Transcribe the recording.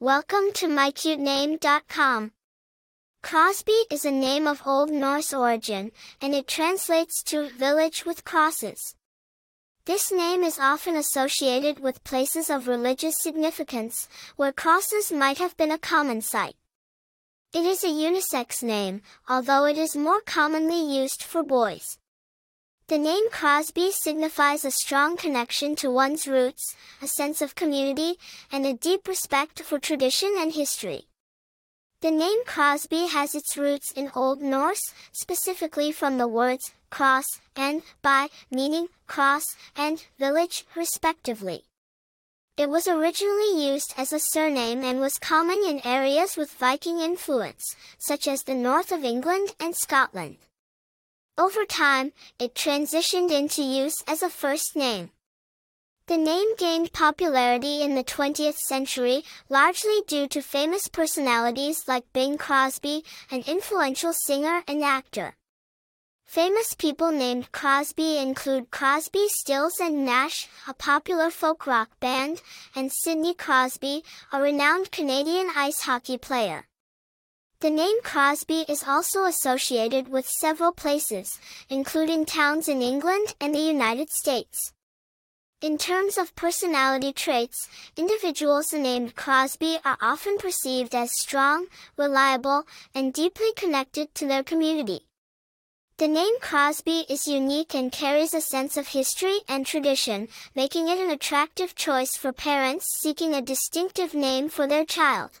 Welcome to mycutename.com. Crosby is a name of Old Norse origin, and it translates to village with crosses. This name is often associated with places of religious significance, where crosses might have been a common sight. It is a unisex name, although it is more commonly used for boys. The name Crosby signifies a strong connection to one's roots, a sense of community, and a deep respect for tradition and history. The name Crosby has its roots in Old Norse, specifically from the words cross and by, meaning cross and village, respectively. It was originally used as a surname and was common in areas with Viking influence, such as the north of England and Scotland. Over time, it transitioned into use as a first name. The name gained popularity in the 20th century, largely due to famous personalities like Bing Crosby, an influential singer and actor. Famous people named Crosby include Crosby, Stills and Nash, a popular folk rock band, and Sidney Crosby, a renowned Canadian ice hockey player. The name Crosby is also associated with several places, including towns in England and the United States. In terms of personality traits, individuals named Crosby are often perceived as strong, reliable, and deeply connected to their community. The name Crosby is unique and carries a sense of history and tradition, making it an attractive choice for parents seeking a distinctive name for their child.